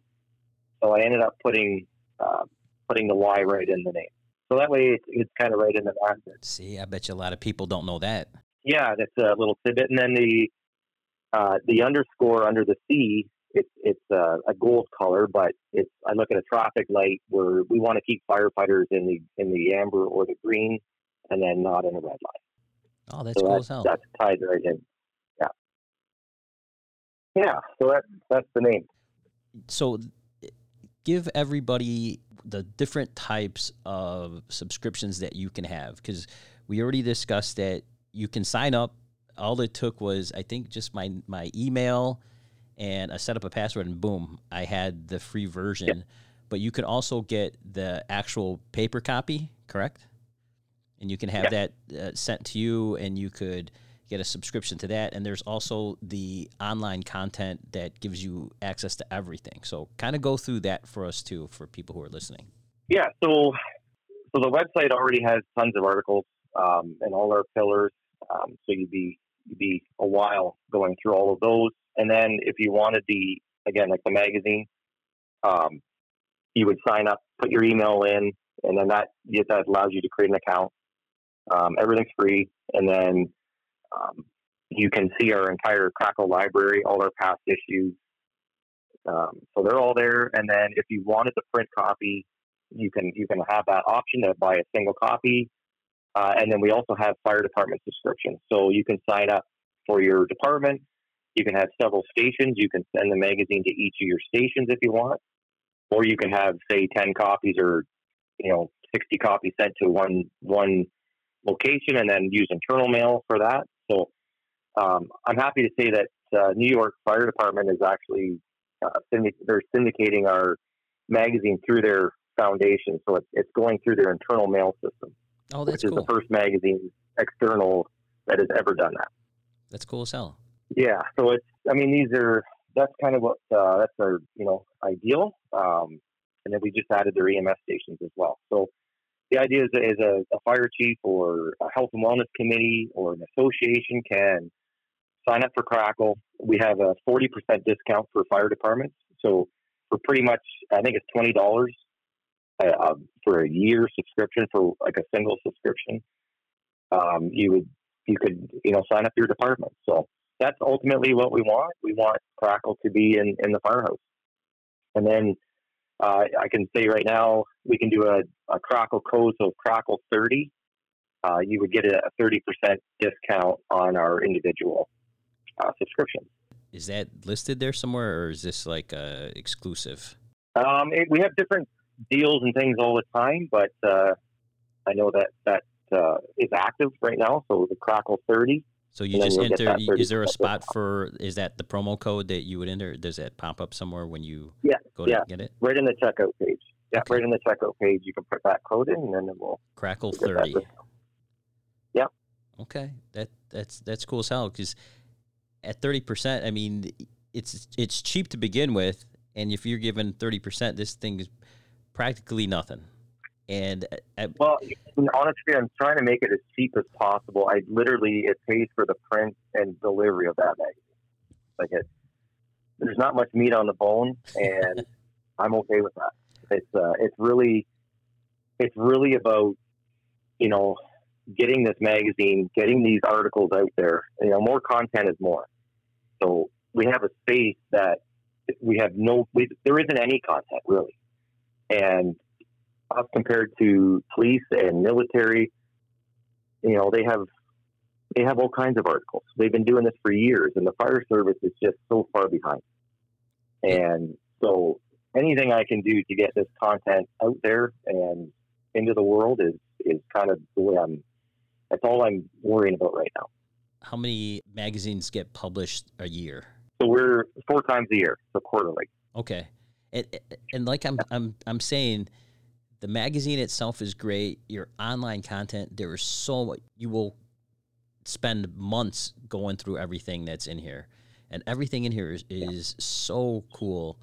So I ended up putting uh, putting the Y right in the name. So that way it's, it's kind of right in the back. See, I bet you a lot of people don't know that. Yeah, that's a little tidbit. And then the uh, the underscore under the C, it's it's uh, a gold color, but it's I look at a traffic light where we want to keep firefighters in the in the amber or the green, and then not in a red line. Oh, that's so cool that's, as hell. that's tied right in. Yeah, yeah. So that that's the name. so give everybody the different types of subscriptions that you can have because we already discussed that you can sign up all it took was i think just my my email and i set up a password and boom i had the free version but you can also get the actual paper copy correct and you can have that uh, sent to you and you could get a subscription to that and there's also the online content that gives you access to everything so kind of go through that for us too for people who are listening Yeah, so so the website already has tons of articles um, and all our pillars. Um, so you'd be you'd be a while going through all of those. And then if you wanted the again like the magazine, um, you would sign up, put your email in, and then that that allows you to create an account. Um, everything's free, and then um, you can see our entire CRACKYL library, all our past issues. Um, so they're all there. And then if you wanted the print copy, you can you can have that option to buy a single copy. Uh, and then we also have fire department subscriptions. So you can sign up for your department. You can have several stations. You can send the magazine to each of your stations if you want, or you can have say ten copies or you know sixty copies sent to one one location and then use internal mail for that. So um, I'm happy to say that uh, New York Fire Department is actually uh, syndic- they're syndicating our magazine through their foundation, so it's, it's going through their internal mail system. Oh, that's which cool. is the first magazine external that has ever done that. That's cool as hell. Yeah, so it's I mean these are that's kind of what uh, that's our you know ideal, um, and then we just added their EMS stations as well. So the idea is, is a, a fire chief or a health and wellness committee or an association can sign up for CRACKYL. We have a 40% discount for fire departments. So for pretty much, I think it's $20 uh, for a year subscription for like a single subscription. Um, you would, you could, you know, sign up your department. So that's ultimately what we want. We want CRACKYL to be in, in the firehouse. And then uh, I can say right now we can do a, a CRACKYL code, so CRACKYL 30. Uh, you would get a 30% discount on our individual uh, subscription. Is that listed there somewhere, or is this like uh, exclusive? Um, it, we have different deals and things all the time, but uh, I know that that uh, is active right now. So the CRACKYL 30. So you just enter. Is there a spot for? Is that the promo code that you would enter? Does that pop up somewhere when you yeah, go to yeah. get it? Right in the checkout page. Yeah, Okay. right in the checkout page, you can put that code in, and then it will. CRACKYL thirty. Yep. Okay, that that's that's cool as hell because at thirty percent, I mean, it's it's cheap to begin with, and if you're given thirty percent, this thing is practically nothing. And uh, at, Well, honestly, I'm trying to make it as cheap as possible. I literally it pays for the print and delivery of that magazine. Like it, there's not much meat on the bone, and I'm okay with that. It's uh, it's really, it's really about you know getting this magazine, getting these articles out there. You know, more content is more. So we have a space that we have no, we, there isn't any content really, and us compared to police and military, you know, they have they have all kinds of articles. They've been doing this for years, and the fire service is just so far behind. And so, anything I can do to get this content out there and into the world is is kind of the way I'm. That's all I'm worrying about right now. how many magazines get published a year? So we're four times a year, so quarterly. Okay, and, and like I'm I'm I'm saying, the magazine itself is great. Your online content, there is so much. You will spend months going through everything that's in here, and everything in here is, is so cool.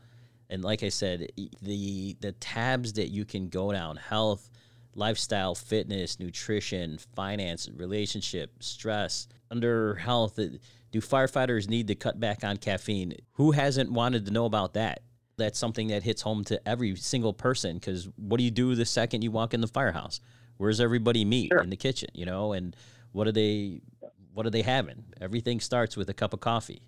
And like I said, the the tabs that you can go down: health, lifestyle, fitness, nutrition, finance, relationship, stress. Under health, do firefighters need to cut back on caffeine? Who hasn't wanted to know about that? That's something that hits home to every single person because what do you do the second you walk in the firehouse? Where's everybody meet Sure. in the kitchen, you know? And what are they what are they having? Everything starts with a cup of coffee.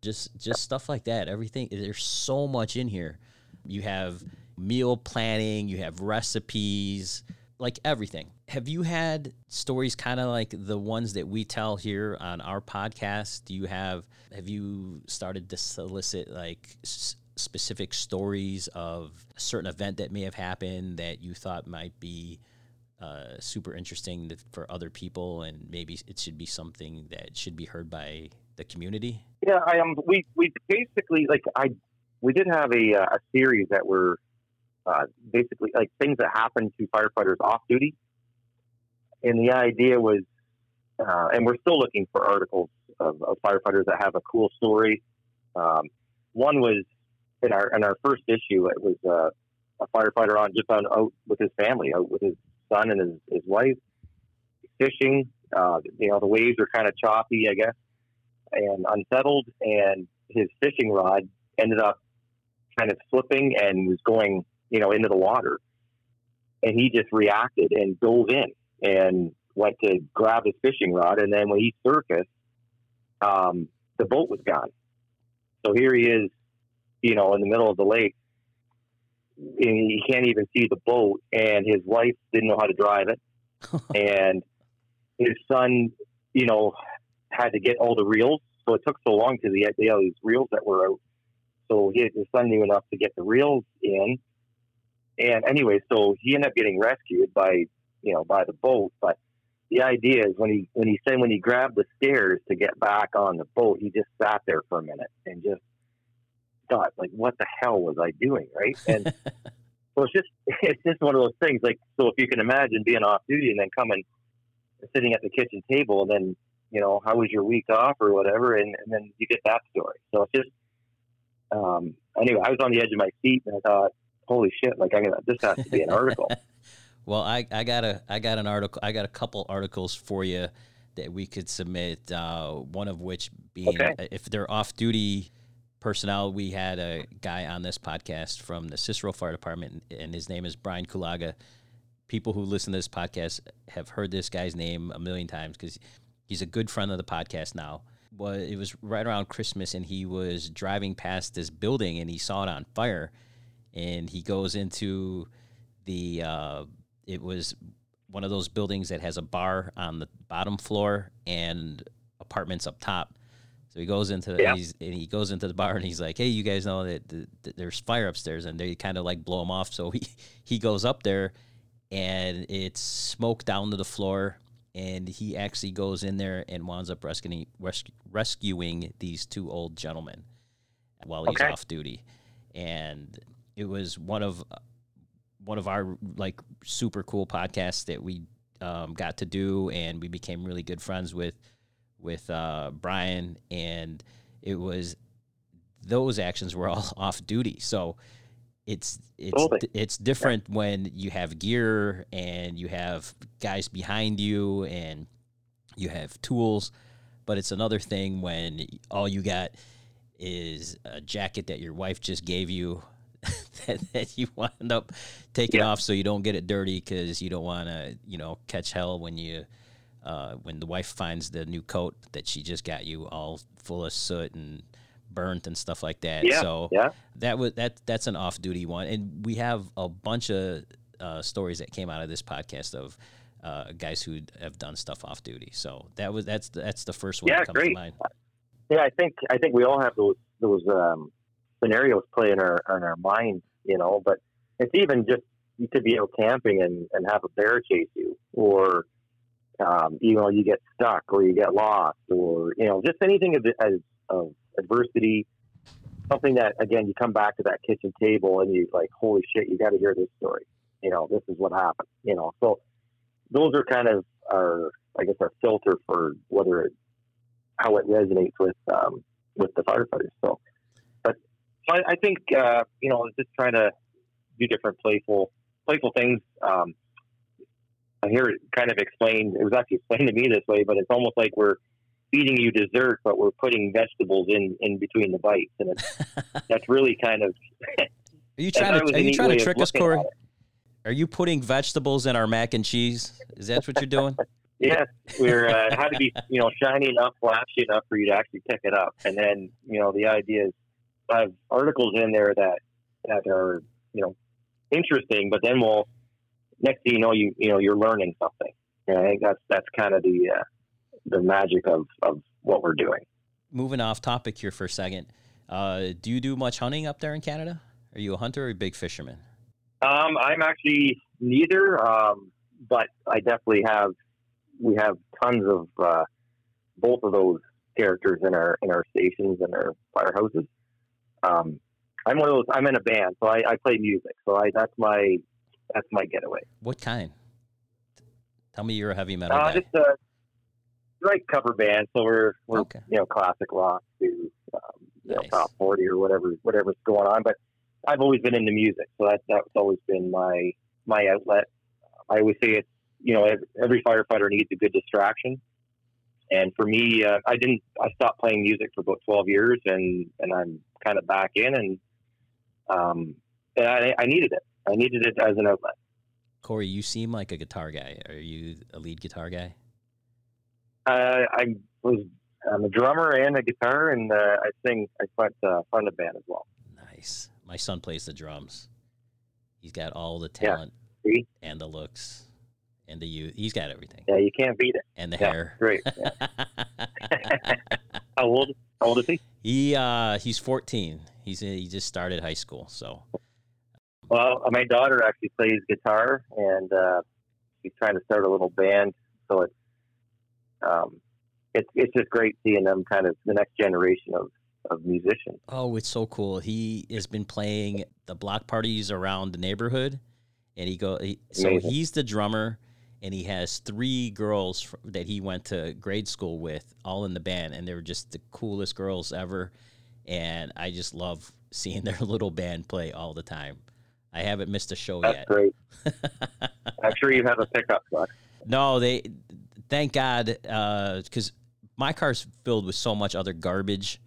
Just just stuff like that. Everything there's so much in here. You have meal planning, you have recipes, like everything. Have you had stories kind of like the ones that we tell here on our podcast? Do you have have you started to solicit like specific stories of a certain event that may have happened that you thought might be uh, super interesting for other people, and maybe it should be something that should be heard by the community? Yeah, I am. We we basically like I we did have a uh, a series that were uh, basically like things that happened to firefighters off duty, and the idea was, uh, and we're still looking for articles of, of firefighters that have a cool story. Um, one was in our in our first issue. It was uh, a firefighter on just on out with his family, out with his son and his, his wife, fishing. Uh, you know, the waves are kind of choppy, I guess, and unsettled, and his fishing rod ended up kind of slipping and was going, you know, into the water. And he just reacted and dove in and went to grab his fishing rod. And then when he surfaced, um, the boat was gone. So here he is, you know, in the middle of the lake. And he can't even see the boat, and his wife didn't know how to drive it, and his son, you know, had to get all the reels. So it took so long because he had all these reels that were out. So he, his son knew enough to get the reels in. And anyway, so he ended up getting rescued by, you know, by the boat. But the idea is when he when he said when he grabbed the stairs to get back on the boat, he just sat there for a minute and just thought, like, what the hell was I doing, right? And so it's just it's just one of those things. Like, so if you can imagine being off duty and then coming, sitting at the kitchen table, and then you know how was your week off or whatever, and, and then you get that story. So it's just um, anyway, I was on the edge of my seat and I thought, holy shit, like I got this has to be an article. well, I, I got a I got an article I got a couple articles for you that we could submit. Uh, one of which being Okay. if they're off duty personnel, we had a guy on this podcast from the Cicero Fire Department, and his name is Brian Kulaga. People who listen to this podcast have heard this guy's name a million times because he's a good friend of the podcast now. Well, it was right around Christmas, and he was driving past this building, and he saw it on fire, and he goes into the. Uh, it was one of those buildings that has a bar on the bottom floor and apartments up top. So he goes into Yeah. he's, and he goes into the bar and he's like, "Hey, you guys know that, there's fire upstairs," and they kind of like blow him off. So he he goes up there, and it's smoke down to the floor, and he actually goes in there and winds up rescuing rescu- rescuing these two old gentlemen while he's Okay. off duty, and it was one of one of our like super cool podcasts that we um, got to do, and we became really good friends with with uh, Brian, and it was those actions were all off duty, so it's it's Totally. it's different when you have gear and you have guys behind you and you have tools, but it's another thing when all you got is a jacket that your wife just gave you that, that you wind up taking Yeah. off so you don't get it dirty because you don't want to you know catch hell when you uh, when the wife finds the new coat that she just got you all full of soot and burnt and stuff like that. Yeah, So yeah. that was that that's an off duty one, and we have a bunch of uh, stories that came out of this podcast of uh, guys who have done stuff off duty. So that was that's that's the first one Yeah, that comes great. to mind. Yeah, I think I think we all have those those um, scenarios play in our in our minds, you know. But it's even just you could be out camping and, and have a bear chase you, or um, you know you get stuck, or you get lost, or you know just anything of, as, of adversity. Something that again you come back to that kitchen table and you like, holy shit, you got to hear this story. You know, this is what happened. You know, so those are kind of our I guess our filter for whether it how it resonates with um, with the firefighters. So, but so I, I think uh, you know, just trying to do different playful playful things. Um, I hear it kind of explained. It was actually explained to me this way, but it's almost like we're feeding you dessert, but we're putting vegetables in in between the bites, and it's, that's really kind of. Are you trying to are you trying to trick us, Kory? Are you putting vegetables in our mac and cheese? Is that what you're doing? Yes, we're uh, had to be you know shiny enough, flashy enough for you to actually pick it up, and then you know the idea is I have articles in there that that are you know interesting, but then we'll next thing you know you you know you're learning something. And I think that's that's kind of the uh, the magic of of what we're doing. Moving off topic here for a second. Uh, do you do much hunting up there in Canada? Are you a hunter or a big fisherman? Um, I'm actually neither, um, but I definitely have. We have tons of uh, both of those characters in our in our stations and our firehouses. Um, I'm one of those. I'm in a band, so I, I play music. So I that's my that's my getaway. What kind? Tell me you're a heavy metal Uh, guy. just a like cover band. So we're we're Okay. you know classic rock to um, Nice. know top forty or whatever whatever's going on. But I've always been into music, so that that's always been my my outlet. I always say it's you know, ev- every firefighter needs a good distraction. And for me, uh, I didn't. I stopped playing music for about twelve years, and and I'm kind of back in, and um, and I, I needed it. I needed it as an outlet. Kory, you seem like a guitar guy. Are you a lead guitar guy? Uh, I was. I'm a drummer and a guitar, and uh, I sing. I front uh, front of band as well. Nice. My son plays the drums. He's got all the talent See? and the looks and the youth. He's got everything. Yeah, you can't beat it. And the Yeah, hair. great. How old? How old is he? he uh he's 14. He's he just started high school, so Well, my daughter actually plays guitar, and uh, she's trying to start a little band. So it's um, it's it's just great seeing them kind of the next generation of of musicians. Oh, it's so cool. He has been playing the block parties around the neighborhood, and he go. He, so Amazing. he's the drummer, and he has three girls fr- that he went to grade school with, all in the band, and they were just the coolest girls ever. And I just love seeing their little band play all the time. I haven't missed a show That's yet. great. I'm sure you have a pickup truck. No, they. Thank God, because my car's filled with so much other garbage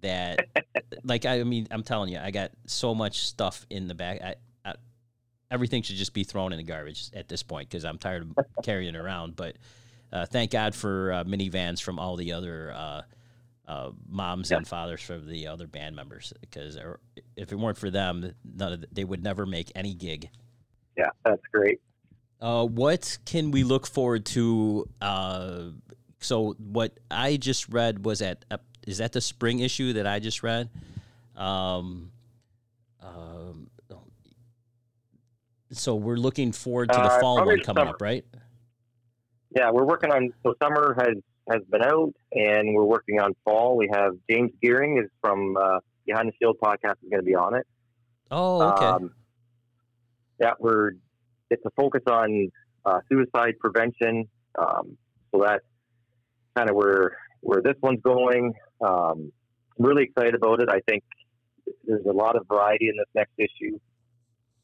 that, like, I mean, I'm telling you, I got so much stuff in the back. I, I, everything should just be thrown in the garbage at this point because I'm tired of carrying it around. But uh, thank God for uh, minivans from all the other uh, moms and fathers from the other band members because if it weren't for them, none of the, they would never make any gig. Yeah, that's great. Uh, what can we look forward to? Uh, so what I just read was at is that the spring issue that I just read? Um, um, so we're looking forward to the Uh, fall one coming summer. up, right? Yeah, we're working on. So summer has has been out, and we're working on fall. We have James Geering is from uh, Behind the Shield podcast is going to be on it. Oh, okay. Um, yeah, we're it's a focus on uh, suicide prevention. Um, so that's kind of where where this one's going. Um, I'm really excited about it. I think there's a lot of variety in this next issue.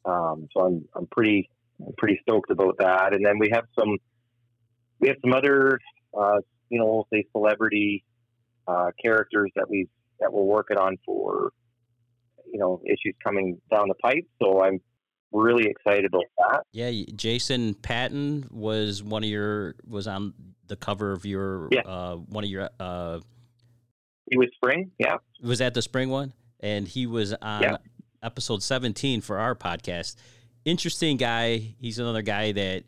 Um, so I'm I'm pretty I'm pretty stoked about that. And then we have some we have some other uh, you know we'll say celebrity uh, characters that we that we're working on for you know issues coming down the pipe. So I'm really excited about that. yeah, Jason Patton was one of your was on the cover of your Yeah. uh, one of your uh, He was spring, yeah, was that the spring one and he was on Yeah. episode 17 for our podcast interesting guy he's another guy that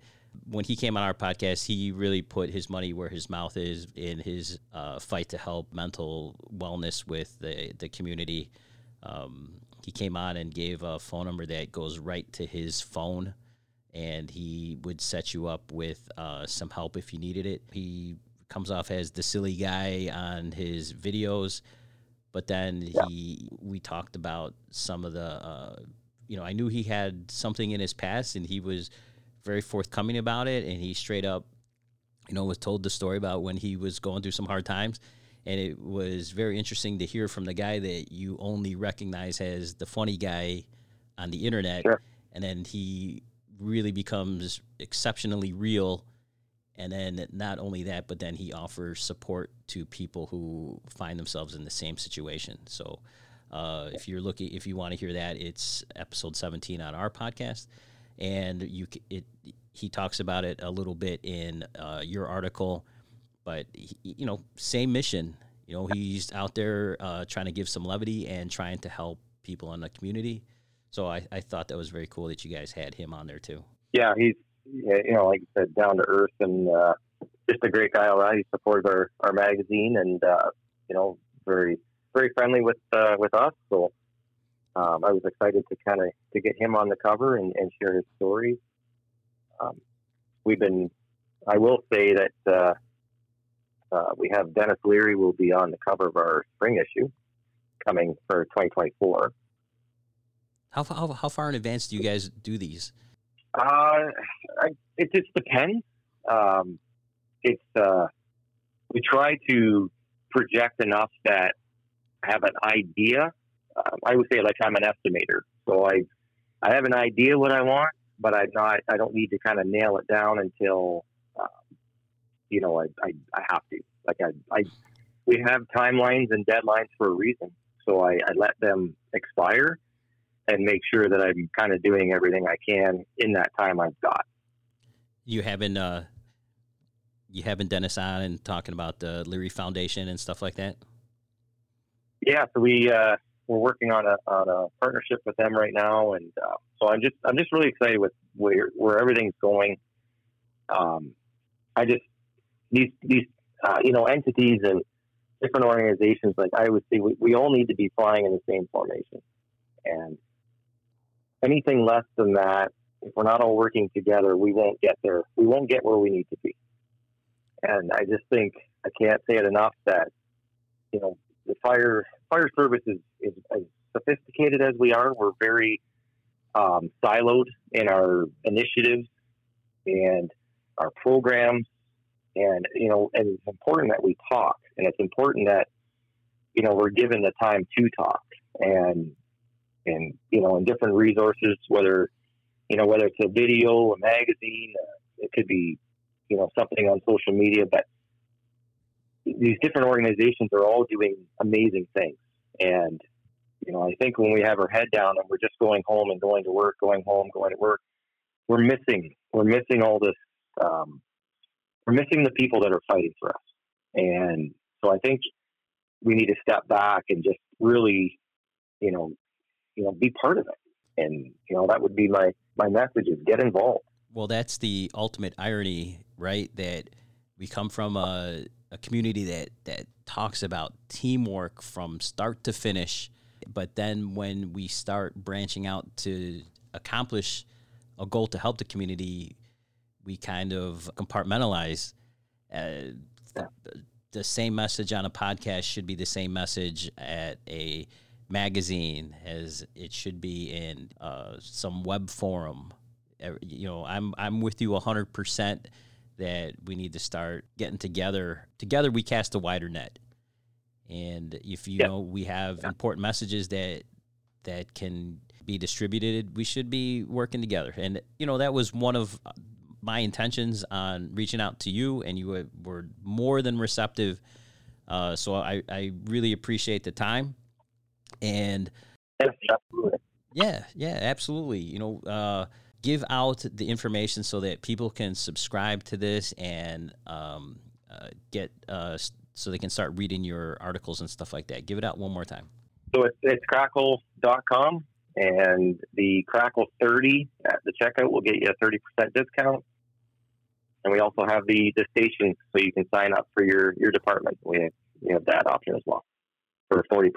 when he came on our podcast he really put his money where his mouth is in his uh, fight to help mental wellness with the, the community. Um, he came on and gave a phone number that goes right to his phone and he would set you up with uh, some help if you needed it. He comes off as the silly guy on his videos but then he we talked about some of the uh, you know i knew he had something in his past and he was very forthcoming about it and he straight up you know was told the story about when he was going through some hard times. And it was very interesting to hear from the guy that you only recognize as the funny guy on the internet. Sure. and then he really becomes exceptionally real. And then not only that but then he offers support to people who find themselves in the same situation. So uh, if you're looking if you want to hear that it's episode 17 on our podcast and you it he talks about it a little bit in uh, your article but he, you know same mission you know he's out there uh, trying to give some levity and trying to help people in the community so I, I thought that was very cool that you guys had him on there too yeah, he's you know like you said, down to earth and uh, just a great guy. All right, he supports our our magazine and uh, you know very very friendly with uh, with us. So um, I was excited to kind of to get him on the cover and, and share his story. Um, we've been, I will say that uh, uh, we have Denis Leary will be on the cover of our spring issue coming for 2024. how, how, how far in advance do you guys do these Uh, I, it just depends. Um, it's uh, we try to project enough that I have an idea. Um, I would say like I'm an estimator, so I I have an idea what I want, but I'm not. I don't need to kind of nail it down until, uh, you know, I, I I have to. Like I I we have timelines and deadlines for a reason. So I, I let them expire and make sure that I'm kind of doing everything I can in that time I've got. You having uh, you having Dennis on and talking about the Leary Foundation and stuff like that. Yeah, so we uh, we're working on a on a partnership with them right now, and uh, so I'm just I'm just really excited with where where everything's going. Um, I just these these uh, you know entities and different organizations, like I would say, we, we all need to be flying in the same formation, and anything less than that, if we're not all working together, we won't get there. We won't get where we need to be. And I just think I can't say it enough that you know the fire fire service is, is as sophisticated as we are. We're very um, siloed in our initiatives and our programs, and you know, and it's important that we talk, and it's important that you know we're given the time to talk, and and you know, in different resources, whether you know whether it's a video, a magazine, uh, it could be you know something on social media, but these different organizations are all doing amazing things. And, you know, I think when we have our head down and we're just going home and going to work, going home, going to work, we're missing, we're missing all this, um, we're missing the people that are fighting for us. And so I think we need to step back and just really, you know, you know, be part of it. And, you know, that would be my, my message is get involved. Well, that's the ultimate irony, right? That we come from a, a community that that talks about teamwork from start to finish. But then when we start branching out to accomplish a goal to help the community, we kind of compartmentalize. Uh, the, the same message on a podcast should be the same message at a magazine as it should be in uh, some web forum. You know, I'm I'm with you hundred percent that we need to start getting together. Together, we cast a wider net. And if you know we have important messages that that can be distributed, we should be working together. And you know that was one of my intentions on reaching out to you, and you were more than receptive. Uh, so I, I really appreciate the time. And yeah, yeah, absolutely. You know, uh, give out the information so that people can subscribe to this and um, uh, get uh, so they can start reading your articles and stuff like that. Give it out one more time. So it's, it's crackyl.com and the CRACKYL 30 at the checkout will get you a 30% discount. And we also have the, the station so you can sign up for your, your department. We have, we have that option as well for 40%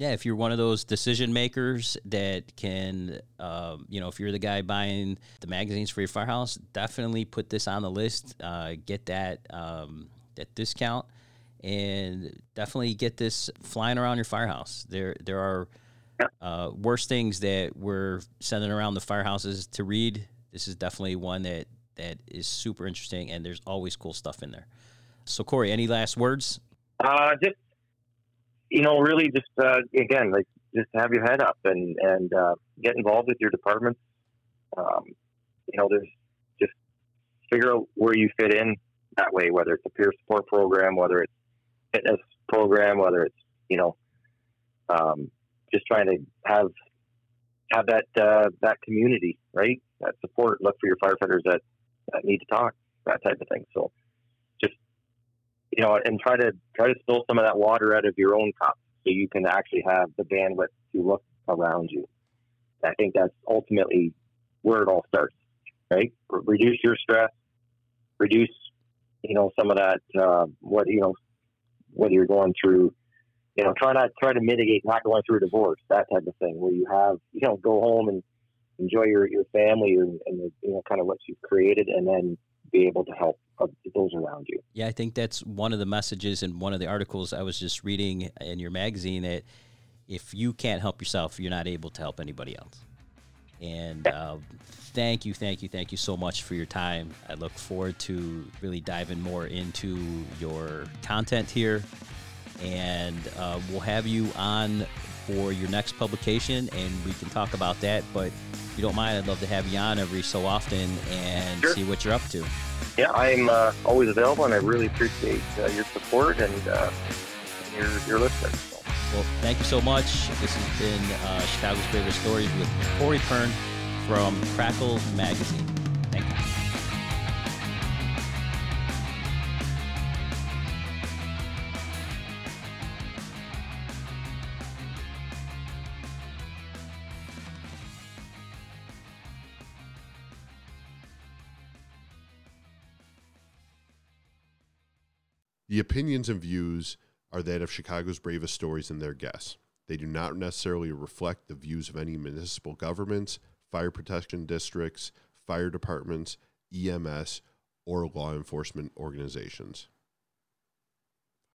yeah, if you're one of those decision makers that can, um, you know, if you're the guy buying the magazines for your firehouse, definitely put this on the list. Uh, get that um, that discount, and definitely get this flying around your firehouse. There, there are uh, worse things that we're sending around the firehouses to read. This is definitely one that that is super interesting, and there's always cool stuff in there. So, Kory, any last words? Uh, just you know, really just uh, again, like just have your head up and and uh, get involved with your department. Um, you know, there's just figure out where you fit in that way, whether it's a peer support program, whether it's fitness program, whether it's you know, um, just trying to have have that uh, that community, right? That support. Look for your firefighters that that need to talk, that type of thing. So you know, and try to try to spill some of that water out of your own cup so you can actually have the bandwidth to look around you. I think that's ultimately where it all starts, right? Reduce your stress, reduce, you know, some of that, uh, what, you know, whether you're going through, you know, try not, try to mitigate not going through a divorce, that type of thing, where you have, you know, go home and enjoy your, your family and, and you know, kind of what you've created and then be able to help those around you. Yeah, I think that's one of the messages in one of the articles I was just reading in your magazine that if you can't help yourself, you're not able to help anybody else. And uh, thank you, thank you, thank you so much for your time. I look forward to really diving more into your content here. And uh, we'll have you on for your next publication, and we can talk about that. But if you don't mind, I'd love to have you on every so often and Sure. see what you're up to. Yeah, I'm uh, always available, and I really appreciate uh, your support and uh, your your listeners. So, Well, thank you so much. This has been uh, Chicago's Bravest Stories with Kory Pearn from CRACKYL Magazine. Thank you. The opinions and views are that of Chicago's bravest stories and their guests. They do not necessarily reflect the views of any municipal governments, fire protection districts, fire departments, EMS, or law enforcement organizations.